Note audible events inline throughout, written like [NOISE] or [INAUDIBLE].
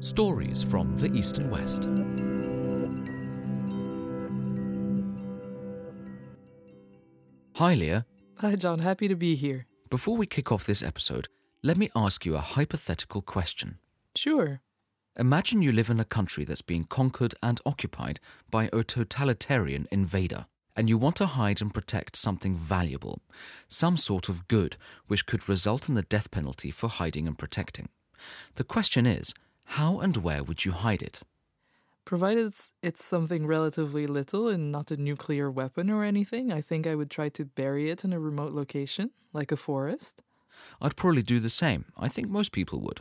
Stories from the East and West. Hi, Leah. Hi, John. Happy to be here. Before we kick off this episode, let me ask you a hypothetical question. Sure. Imagine you live in a country that's being conquered and occupied by a totalitarian invader, and you want to hide and protect something valuable, some sort of good which could result in the death penalty for hiding and protecting. The question is, how and where would you hide it? Provided it's, it's something relatively little and not a nuclear weapon or anything, I think I would try to bury it in a remote location, like a forest. I'd probably do the same. I think most people would.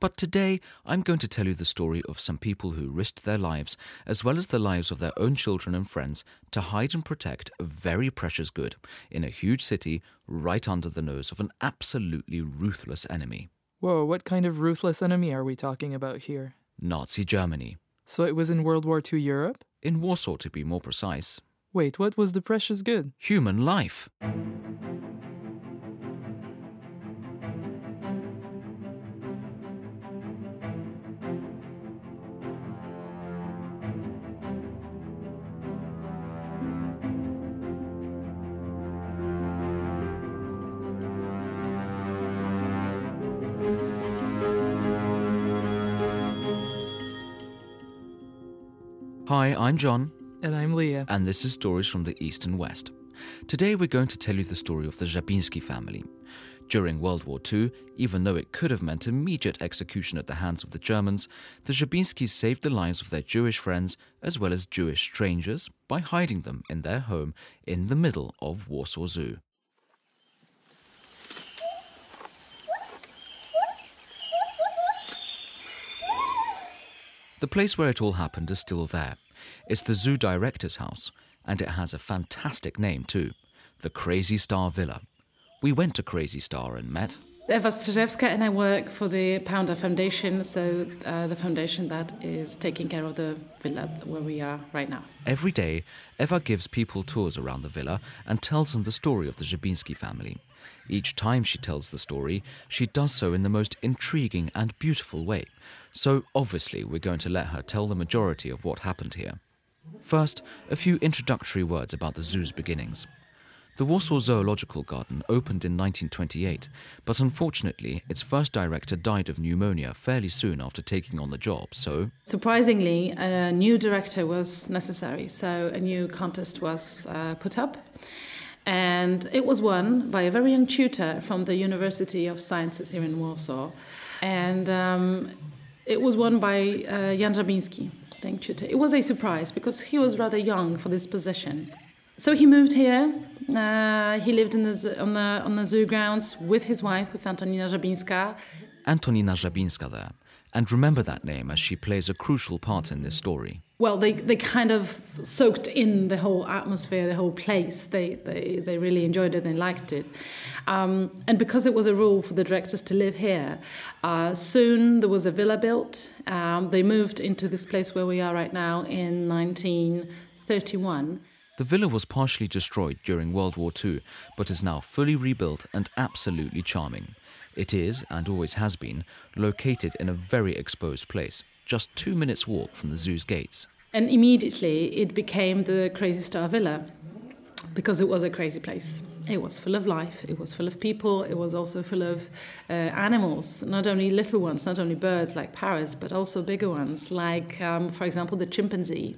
But today, I'm going to tell you the story of some people who risked their lives, as well as the lives of their own children and friends, to hide and protect a very precious good in a huge city right under the nose of an absolutely ruthless enemy Whoa, what kind of ruthless enemy are we talking about here? Nazi Germany. So it was in World War II Europe? In Warsaw, to be more precise. Wait, what was the precious good? Human life. Hi, I'm John, And I'm Leah. and this is Stories from the East and West. Today we're going to tell you the story of the Żabiński family. During World War II, even though it could have meant immediate execution at the hands of the Germans, the Żabińskis saved the lives of their Jewish friends as well as Jewish strangers by hiding them in their home in the middle of Warsaw Zoo. The place where it all happened is still there. It's the zoo director's house, and it has a fantastic name too the Crazy Star Villa. We went to Crazy Star and met. Eva Strzeżewska and I work for the Panda Foundation, so uh, the foundation that is taking care of the villa where we are right now. Every day, Eva gives people tours around the villa and tells them the story of the Żabiński family. Each time she tells the story, she does so in the most intriguing and beautiful way. So, obviously, we're going to let her tell the majority of what happened here. First, a few introductory words about the zoo's beginnings. The Warsaw Zoological Garden opened in 1928, but unfortunately, its first director died of pneumonia fairly soon after taking on the job, so Surprisingly, a new director was necessary, so a new contest was uh, put up. And it was won by a very young tutor from the University of Sciences here in Warsaw. And um, it was won by uh, Jan Żabiński, thank tutor. It was a surprise because he was rather young for this position. So he moved here. Uh, he lived the, on, the, on the zoo grounds with his wife, with Antonina Żabińska. Antonina Żabińska there. And remember that name as she plays a crucial part in this story. well, they, they kind of soaked in the whole atmosphere, the whole place. They, they, they really enjoyed it and liked it. Um, and because it was a rule for the directors to live here, uh, soon there was a villa built. Um, they moved into this place where we are right now in 1931. The villa was partially destroyed during World War II, but is now fully rebuilt and absolutely charming. It is, and always has been, located in a very exposed place, just two minutes' walk from the zoo's gates. And immediately it became the Crazy Star Villa because it was a crazy place. It was full of life, it was full of people, it was also full of uh, animals, not only little ones, not only birds like parrots, but also bigger ones, like, um, for example, the chimpanzee,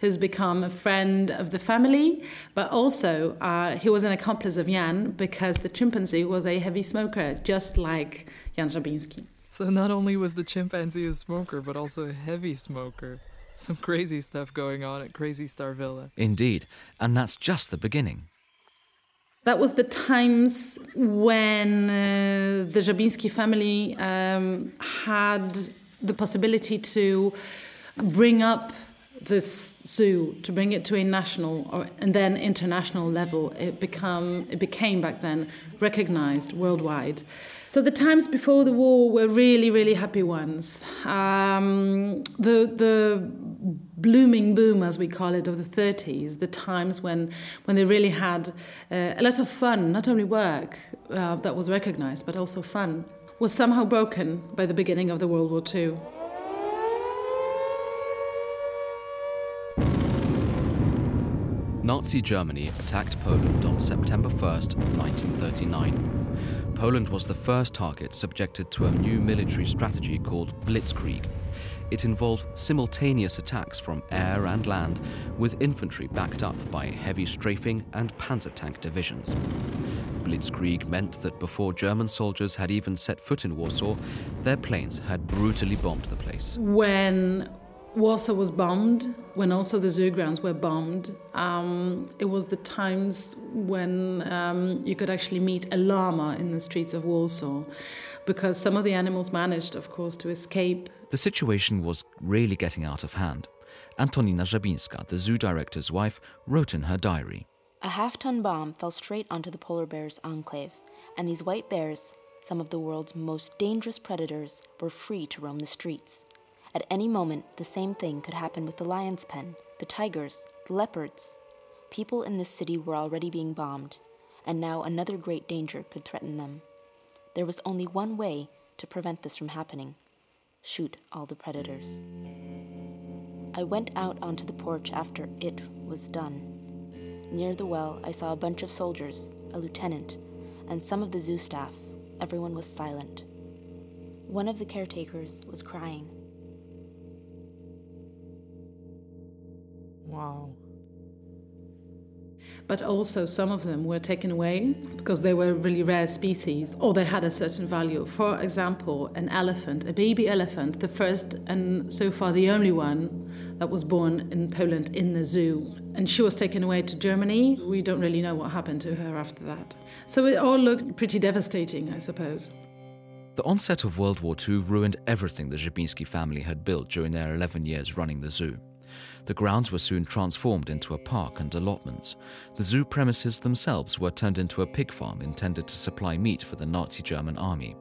who's become a friend of the family, but also uh, he was an accomplice of Jan because the chimpanzee was a heavy smoker, just like Jan Żabiński. So not only was the chimpanzee a smoker, but also a heavy smoker. Some crazy stuff going on at Crazy Star Villa. Indeed, and that's just the beginning. That was the times when uh, the Żabiński family um, had the possibility to bring up this zoo, to bring it to a national or, and then international level. It, become, it became back then recognized worldwide. So the times before the war were really, really happy ones. Um, the the blooming boom, as we call it, of the 30s, the times when when they really had uh, a lot of fun, not only work uh, that was recognized, but also fun, was somehow broken by the beginning of the World War II. Nazi Germany attacked Poland on September 1st, 1939. Poland was the first target subjected to a new military strategy called Blitzkrieg. It involved simultaneous attacks from air and land, with infantry backed up by heavy strafing and panzer tank divisions. Blitzkrieg meant that before German soldiers had even set foot in Warsaw, their planes had brutally bombed the place. When Warsaw was bombed, when also the zoo grounds were bombed, um, it was the times when um, you could actually meet a llama in the streets of Warsaw because some of the animals managed, of course, to escape. The situation was really getting out of hand. Antonina Żabińska, the zoo director's wife, wrote in her diary A half ton bomb fell straight onto the polar bear's enclave, and these white bears, some of the world's most dangerous predators, were free to roam the streets. At any moment, the same thing could happen with the lion's pen, the tigers, the leopards. People in this city were already being bombed, and now another great danger could threaten them. There was only one way to prevent this from happening shoot all the predators. I went out onto the porch after it was done. Near the well, I saw a bunch of soldiers, a lieutenant, and some of the zoo staff. Everyone was silent. One of the caretakers was crying. Wow. But also, some of them were taken away because they were really rare species or they had a certain value. For example, an elephant, a baby elephant, the first and so far the only one that was born in Poland in the zoo. And she was taken away to Germany. We don't really know what happened to her after that. So it all looked pretty devastating, I suppose. The onset of World War II ruined everything the Żabiński family had built during their 11 years running the zoo. The grounds were soon transformed into a park and allotments. The zoo premises themselves were turned into a pig farm intended to supply meat for the Nazi German army.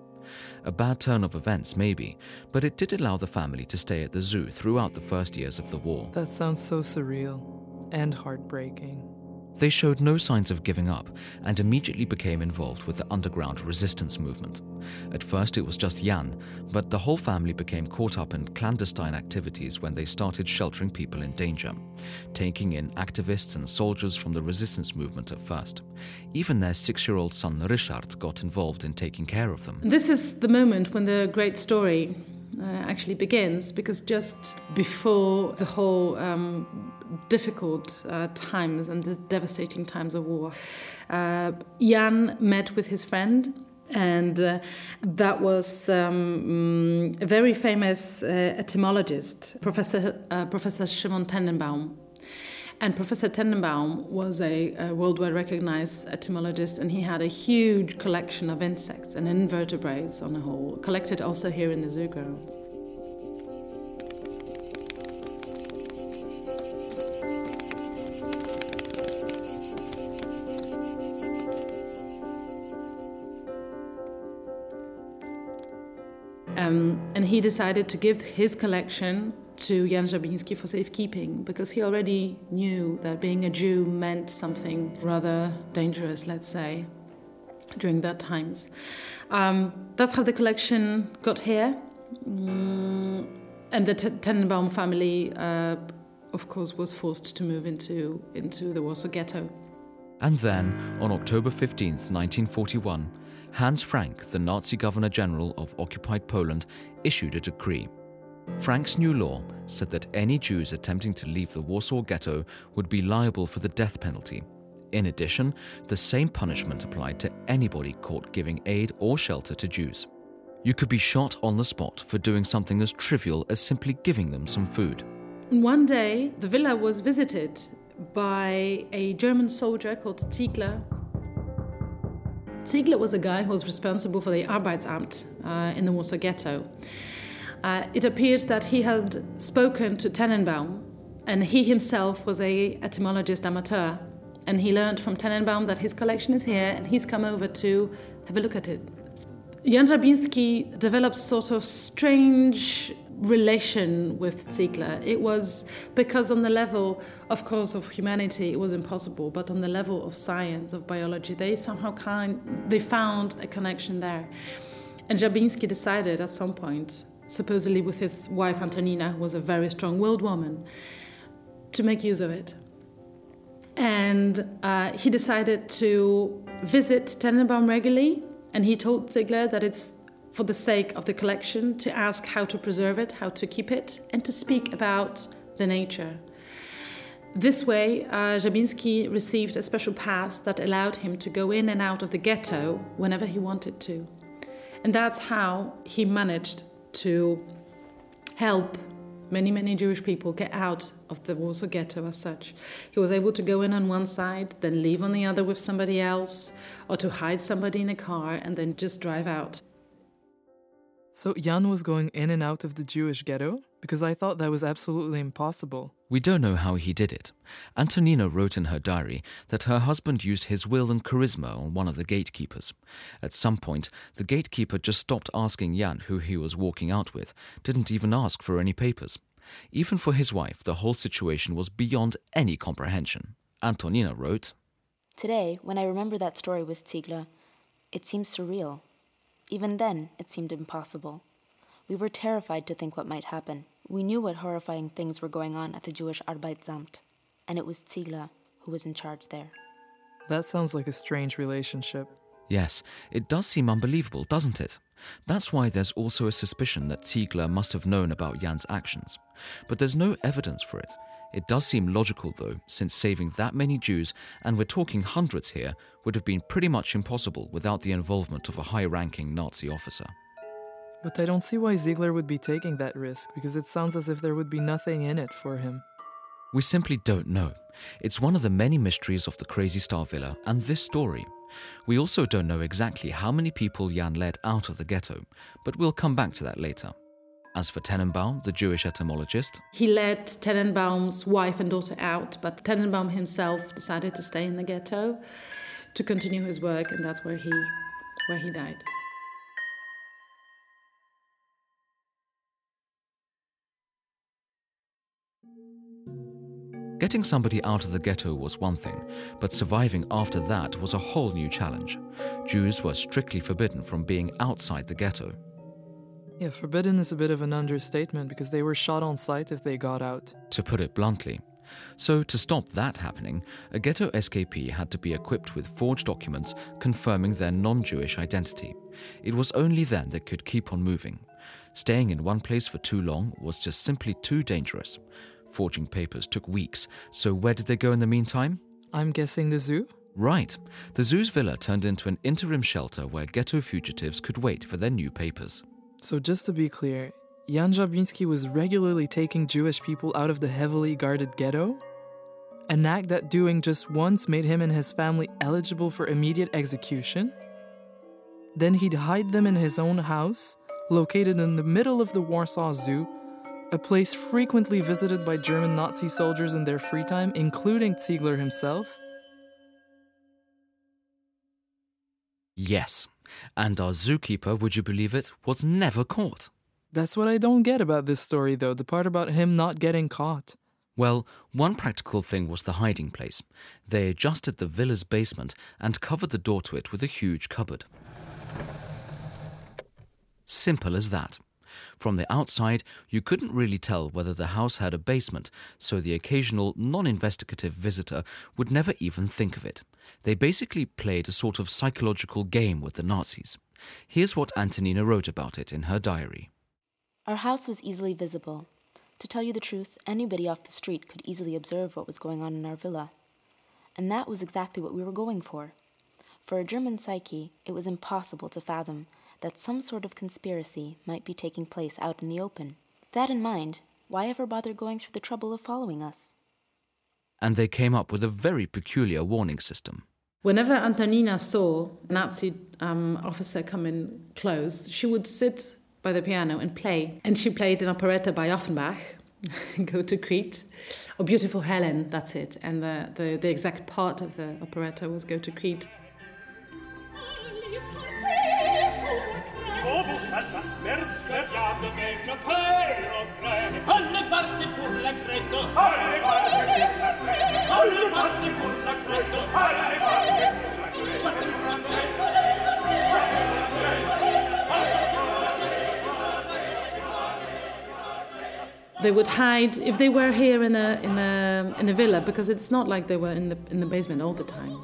A bad turn of events, maybe, but it did allow the family to stay at the zoo throughout the first years of the war. That sounds so surreal and heartbreaking. They showed no signs of giving up and immediately became involved with the underground resistance movement. At first, it was just Jan, but the whole family became caught up in clandestine activities when they started sheltering people in danger, taking in activists and soldiers from the resistance movement at first. Even their six year old son Richard got involved in taking care of them. This is the moment when the great story uh, actually begins because just before the whole um, difficult uh, times and the devastating times of war, uh, Jan met with his friend. And uh, that was um, a very famous uh, entomologist, Professor, uh, Professor Szymon Tenenbaum. And Professor Tenenbaum was a, a, worldwide recognized entomologist, and he had a huge collection of insects and invertebrates on the whole, collected also here in the zoo Um, and he decided to give his collection to Jan Żabiński for safekeeping because he already knew that being a Jew meant something rather dangerous, let's say, during that times. Um, that's how the collection got here. Mm, and the T- Tenenbaum family, uh, of course, was forced to move into, into the Warsaw Ghetto. And then, on October 15th, 1941, Hans Frank, the Nazi Governor General of occupied Poland, issued a decree. Frank's new law said that any Jews attempting to leave the Warsaw Ghetto would be liable for the death penalty. In addition, the same punishment applied to anybody caught giving aid or shelter to Jews. You could be shot on the spot for doing something as trivial as simply giving them some food. One day, the villa was visited by a German soldier called Ziegler. Ziegler was a guy who was responsible for the Arbeitsamt uh, in the Warsaw Ghetto. Uh, it appears that he had spoken to Tenenbaum, and he himself was a entomologist amateur. And he learned from Tenenbaum that his collection is here, and he's come over to have a look at it. Jan Żabiński developed sort of strange relation with Ziegler. It was because on the level, of course, of humanity, it was impossible, but on the level of science, of biology, they somehow kind, they found a connection there. And Żabiński decided at some point supposedly with his wife Antonina, who was a very strong willed woman, to make use of it. And uh, he decided to visit Tenenbaum regularly, and he told Ziegler that it's for the sake of the collection to ask how to preserve it, how to keep it, and to speak about the nature. This way, uh, Żabiński received a special pass that allowed him to go in and out of the ghetto whenever he wanted to. And that's how he managed to help many, many Jewish people get out of the Warsaw ghetto as such. He was able to go in on one side, then leave on the other with somebody else, or to hide somebody in a car and then just drive out. So Jan was going in and out of the Jewish ghetto? Because I thought that was absolutely impossible. We don't know how he did it. Antonina wrote in her diary that her husband used his will and charisma on one of the gatekeepers. At some point, the gatekeeper just stopped asking Jan who he was walking out with, didn't even ask for any papers. Even for his wife, the whole situation was beyond any comprehension. Antonina wrote Today, when I remember that story with Ziegler, it seems surreal. Even then, it seemed impossible. We were terrified to think what might happen. We knew what horrifying things were going on at the Jewish Arbeitsamt, and it was Ziegler who was in charge there. That sounds like a strange relationship. Yes, it does seem unbelievable, doesn't it? That's why there's also a suspicion that Ziegler must have known about Jan's actions. But there's no evidence for it. It does seem logical, though, since saving that many Jews, and we're talking hundreds here, would have been pretty much impossible without the involvement of a high ranking Nazi officer. But I don't see why Ziegler would be taking that risk, because it sounds as if there would be nothing in it for him. We simply don't know. It's one of the many mysteries of the Crazy Star Villa and this story. We also don't know exactly how many people Jan led out of the ghetto, but we'll come back to that later. As for Tenenbaum, the Jewish entomologist, he let Tenenbaum's wife and daughter out, but Tenenbaum himself decided to stay in the ghetto to continue his work, and that's where he where he died. Getting somebody out of the ghetto was one thing, but surviving after that was a whole new challenge. Jews were strictly forbidden from being outside the ghetto. Yeah, forbidden is a bit of an understatement because they were shot on sight if they got out. To put it bluntly. So, to stop that happening, a ghetto escapee had to be equipped with forged documents confirming their non Jewish identity. It was only then they could keep on moving. Staying in one place for too long was just simply too dangerous. Forging papers took weeks, so where did they go in the meantime? I'm guessing the zoo? Right. The zoo's villa turned into an interim shelter where ghetto fugitives could wait for their new papers. So, just to be clear, Jan Żabiński was regularly taking Jewish people out of the heavily guarded ghetto? An act that doing just once made him and his family eligible for immediate execution? Then he'd hide them in his own house, located in the middle of the Warsaw Zoo, a place frequently visited by German Nazi soldiers in their free time, including Ziegler himself? Yes, and our zookeeper, would you believe it, was never caught. That's what I don't get about this story, though the part about him not getting caught. Well, one practical thing was the hiding place. They adjusted the villa's basement and covered the door to it with a huge cupboard. Simple as that. From the outside, you couldn't really tell whether the house had a basement, so the occasional non investigative visitor would never even think of it. They basically played a sort of psychological game with the Nazis. Here's what Antonina wrote about it in her diary. Our house was easily visible. To tell you the truth, anybody off the street could easily observe what was going on in our villa. And that was exactly what we were going for. For a German psyche, it was impossible to fathom that some sort of conspiracy might be taking place out in the open. That in mind, why ever bother going through the trouble of following us? And they came up with a very peculiar warning system. Whenever Antonina saw a Nazi um, officer come in close, she would sit by the piano and play. And she played an operetta by Offenbach, [LAUGHS] Go to Crete, or Beautiful Helen, that's it. And the, the, the exact part of the operetta was Go to Crete. They would hide if they were here in a in a in a villa because it's not like they were in the in the basement all the time.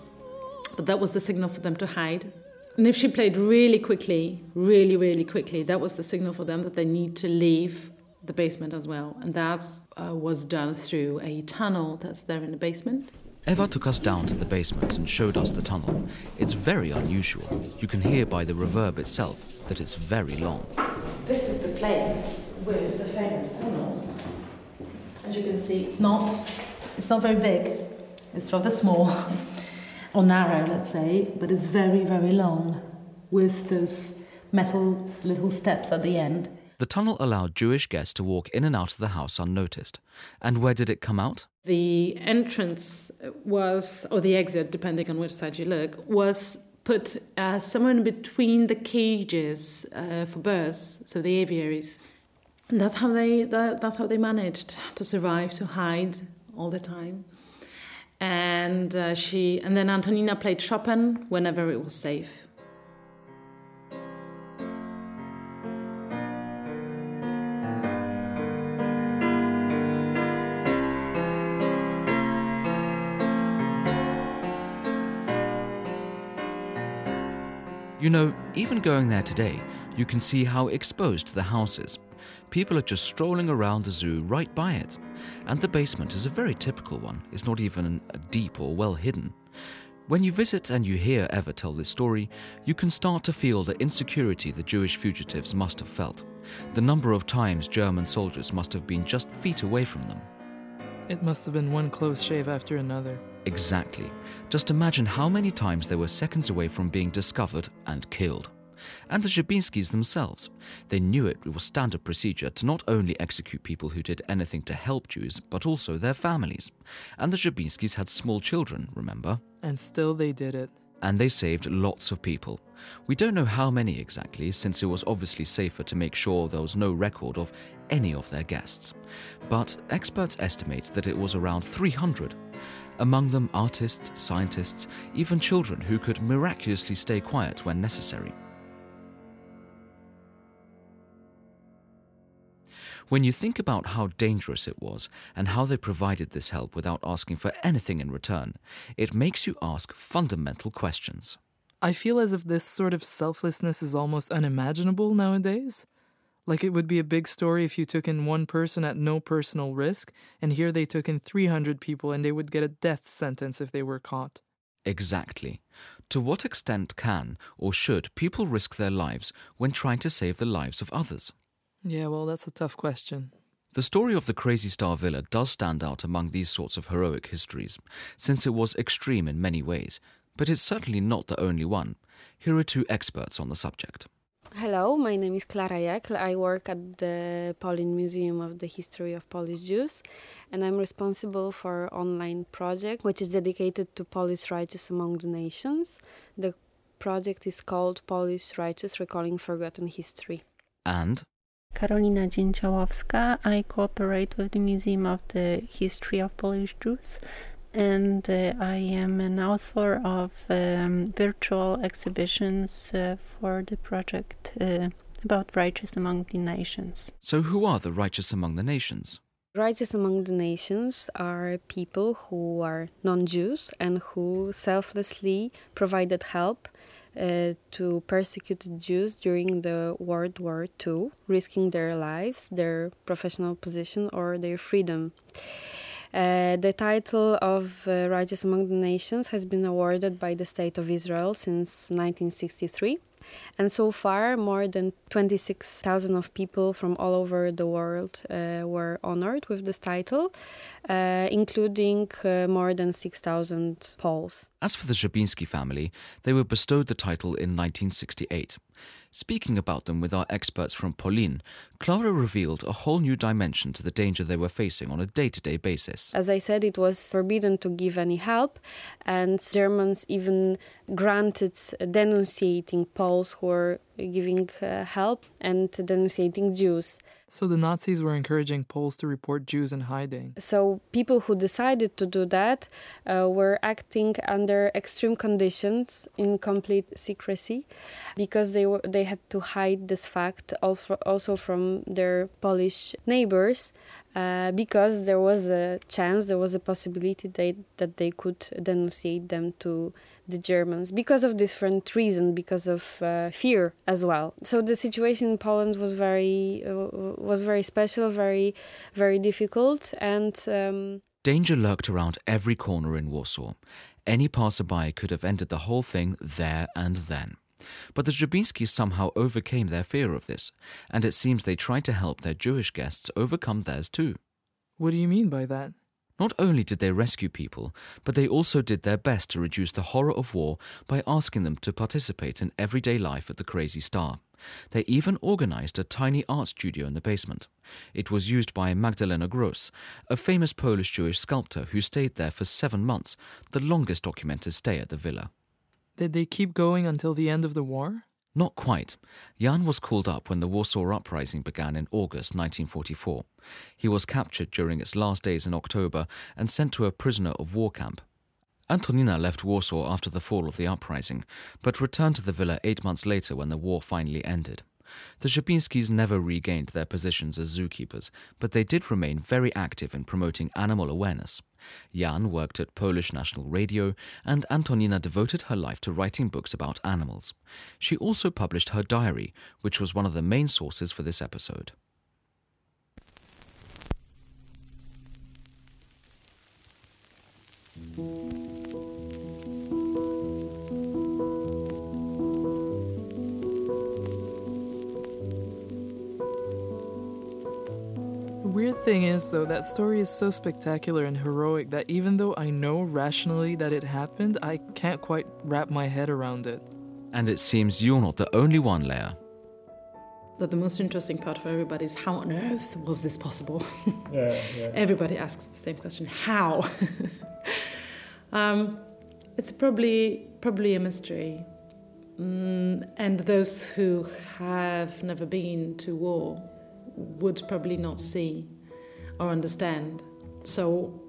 But that was the signal for them to hide. And if she played really quickly, really really quickly, that was the signal for them that they need to leave the basement as well. And that uh, was done through a tunnel that's there in the basement. Eva took us down to the basement and showed us the tunnel. It's very unusual. You can hear by the reverb itself that it's very long. This is the place with the famous tunnel. As you can see, it's not it's not very big. It's rather small or narrow, let's say, but it's very very long with those metal little steps at the end. The tunnel allowed Jewish guests to walk in and out of the house unnoticed. And where did it come out? The entrance was, or the exit, depending on which side you look, was put uh, somewhere in between the cages uh, for birds, so the aviaries. And that's how they that, that's how they managed to survive, to hide all the time. And uh, she and then Antonina played Chopin whenever it was safe. You know, even going there today, you can see how exposed the house is. People are just strolling around the zoo right by it. And the basement is a very typical one, it's not even deep or well hidden. When you visit and you hear Eva tell this story, you can start to feel the insecurity the Jewish fugitives must have felt. The number of times German soldiers must have been just feet away from them. It must have been one close shave after another. Exactly. Just imagine how many times they were seconds away from being discovered and killed. And the Żabińskis themselves. They knew it was standard procedure to not only execute people who did anything to help Jews, but also their families. And the Żabińskis had small children, remember? And still they did it. And they saved lots of people. We don't know how many exactly, since it was obviously safer to make sure there was no record of any of their guests. But experts estimate that it was around 300 among them artists, scientists, even children who could miraculously stay quiet when necessary. When you think about how dangerous it was and how they provided this help without asking for anything in return, it makes you ask fundamental questions. I feel as if this sort of selflessness is almost unimaginable nowadays. Like it would be a big story if you took in one person at no personal risk, and here they took in 300 people and they would get a death sentence if they were caught. Exactly. To what extent can or should people risk their lives when trying to save the lives of others? Yeah, well, that's a tough question. The story of the Crazy Star Villa does stand out among these sorts of heroic histories, since it was extreme in many ways, but it's certainly not the only one. Here are two experts on the subject. Hello, my name is Klara Jackl. I work at the Polin Museum of the History of Polish Jews, and I'm responsible for online project which is dedicated to Polish Righteous Among the Nations. The project is called Polish Righteous Recalling Forgotten History. And Karolina Dzięciołowska. I cooperate with the Museum of the History of Polish Jews and uh, I am an author of um, virtual exhibitions uh, for the project uh, about righteous among the nations. So, who are the righteous among the nations? Righteous among the nations are people who are non Jews and who selflessly provided help uh, to persecuted Jews during the World War II, risking their lives, their professional position, or their freedom. Uh, the title of uh, Righteous Among the Nations has been awarded by the State of Israel since 1963. And so far, more than 26,000 of people from all over the world uh, were honored with this title, uh, including uh, more than 6,000 Poles. As for the Żabiński family, they were bestowed the title in 1968. Speaking about them with our experts from Polin, Klara revealed a whole new dimension to the danger they were facing on a day to day basis. As I said, it was forbidden to give any help, and Germans even granted denunciating Poles who were giving uh, help and denunciating Jews. So the Nazis were encouraging Poles to report Jews in hiding. So people who decided to do that uh, were acting under extreme conditions in complete secrecy, because they were they had to hide this fact also also from their Polish neighbors. Uh, because there was a chance, there was a possibility they, that they could denunciate them to the Germans because of different reasons, because of uh, fear as well. So the situation in Poland was very uh, was very special, very very difficult, and. Um, Danger lurked around every corner in Warsaw. Any passerby could have ended the whole thing there and then. But the Żabińskis somehow overcame their fear of this, and it seems they tried to help their Jewish guests overcome theirs too. What do you mean by that? Not only did they rescue people, but they also did their best to reduce the horror of war by asking them to participate in everyday life at the Crazy Star. They even organized a tiny art studio in the basement. It was used by Magdalena Gross, a famous Polish Jewish sculptor who stayed there for seven months, the longest documented stay at the villa. Did they keep going until the end of the war? Not quite. Jan was called up when the Warsaw Uprising began in August 1944. He was captured during its last days in October and sent to a prisoner of war camp. Antonina left Warsaw after the fall of the uprising, but returned to the villa eight months later when the war finally ended. The Żabińskis never regained their positions as zookeepers, but they did remain very active in promoting animal awareness. Jan worked at Polish National Radio, and Antonina devoted her life to writing books about animals. She also published her diary, which was one of the main sources for this episode. The thing is, though, that story is so spectacular and heroic that even though I know rationally that it happened, I can't quite wrap my head around it. And it seems you're not the only one, Leah. That the most interesting part for everybody is how on earth was this possible? [LAUGHS] Yeah, yeah. Everybody asks the same question: How? [LAUGHS] um, it's probably probably a mystery, mm, and those who have never been to war would probably not see or understand. So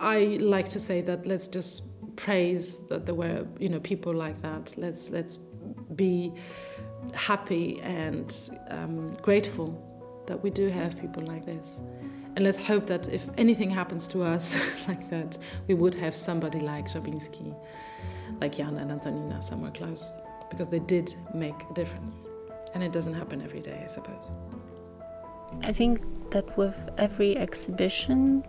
I like to say that let's just praise that there were you know people like that. Let's let's be happy and um, grateful that we do have people like this. And let's hope that if anything happens to us [LAUGHS] like that, we would have somebody like Żabiński, like Jan and Antonina somewhere close, because they did make a difference. And it doesn't happen every day, I suppose. I think that with every exhibition,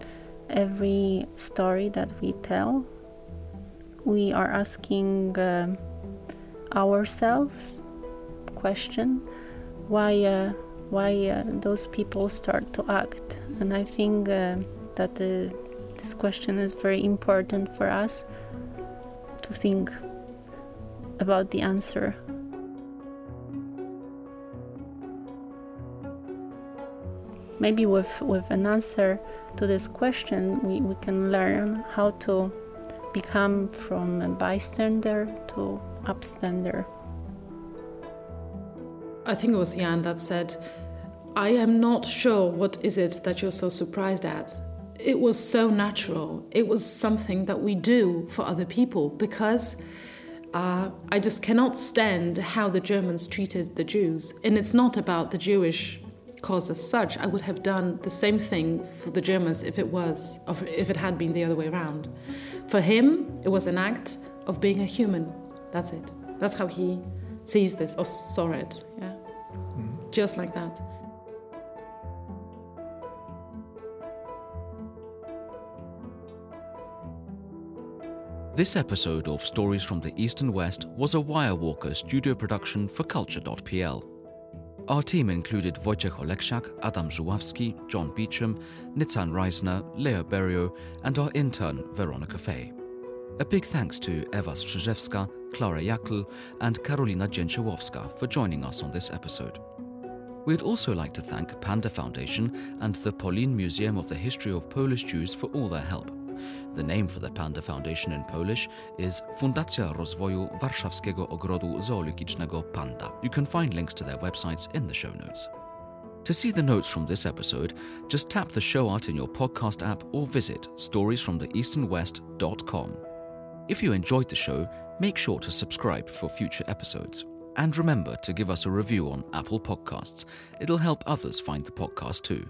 every story that we tell, we are asking uh, ourselves question why uh, why uh, those people start to act, and I think uh, that uh, this question is very important for us to think about the answer. Maybe with, with an answer to this question, we, we can learn how to become from a bystander to upstander. I think it was Jan that said, I am not sure what is it that you're so surprised at. It was so natural. It was something that we do for other people because uh, I just cannot stand how the Germans treated the Jews. And it's not about the Jewish cause as such. I would have done the same thing for the Germans if it was, or if it had been the other way around. For him, it was an act of being a human. That's it. That's how he sees this or saw it. Yeah, mm. just like that. This episode of Stories from the East and West was a Wirewalker studio production for Culture.pl. Our team included Wojciech Oleksiak, Adam Żuławski, John Beecham, Nitzan Reisner, Leo Berio, and our intern, Veronica Fay. A big thanks to Ewa Strzyżewska, Klara Jackl, and Karolina Dzięciołowska for joining us on this episode. We'd also like to thank Panda Foundation and the Polin Museum of the History of Polish Jews for all their help. The name for the Panda Foundation in Polish is Fundacja Rozwoju Warszawskiego Ogrodu Zoologicznego Panda. You can find links to their websites in the show notes. To see the notes from this episode, just tap the show art in your podcast app or visit storiesfromtheeastandwest.com. If you enjoyed the show, make sure to subscribe for future episodes. And remember to give us a review on Apple Podcasts. It'll help others find the podcast too.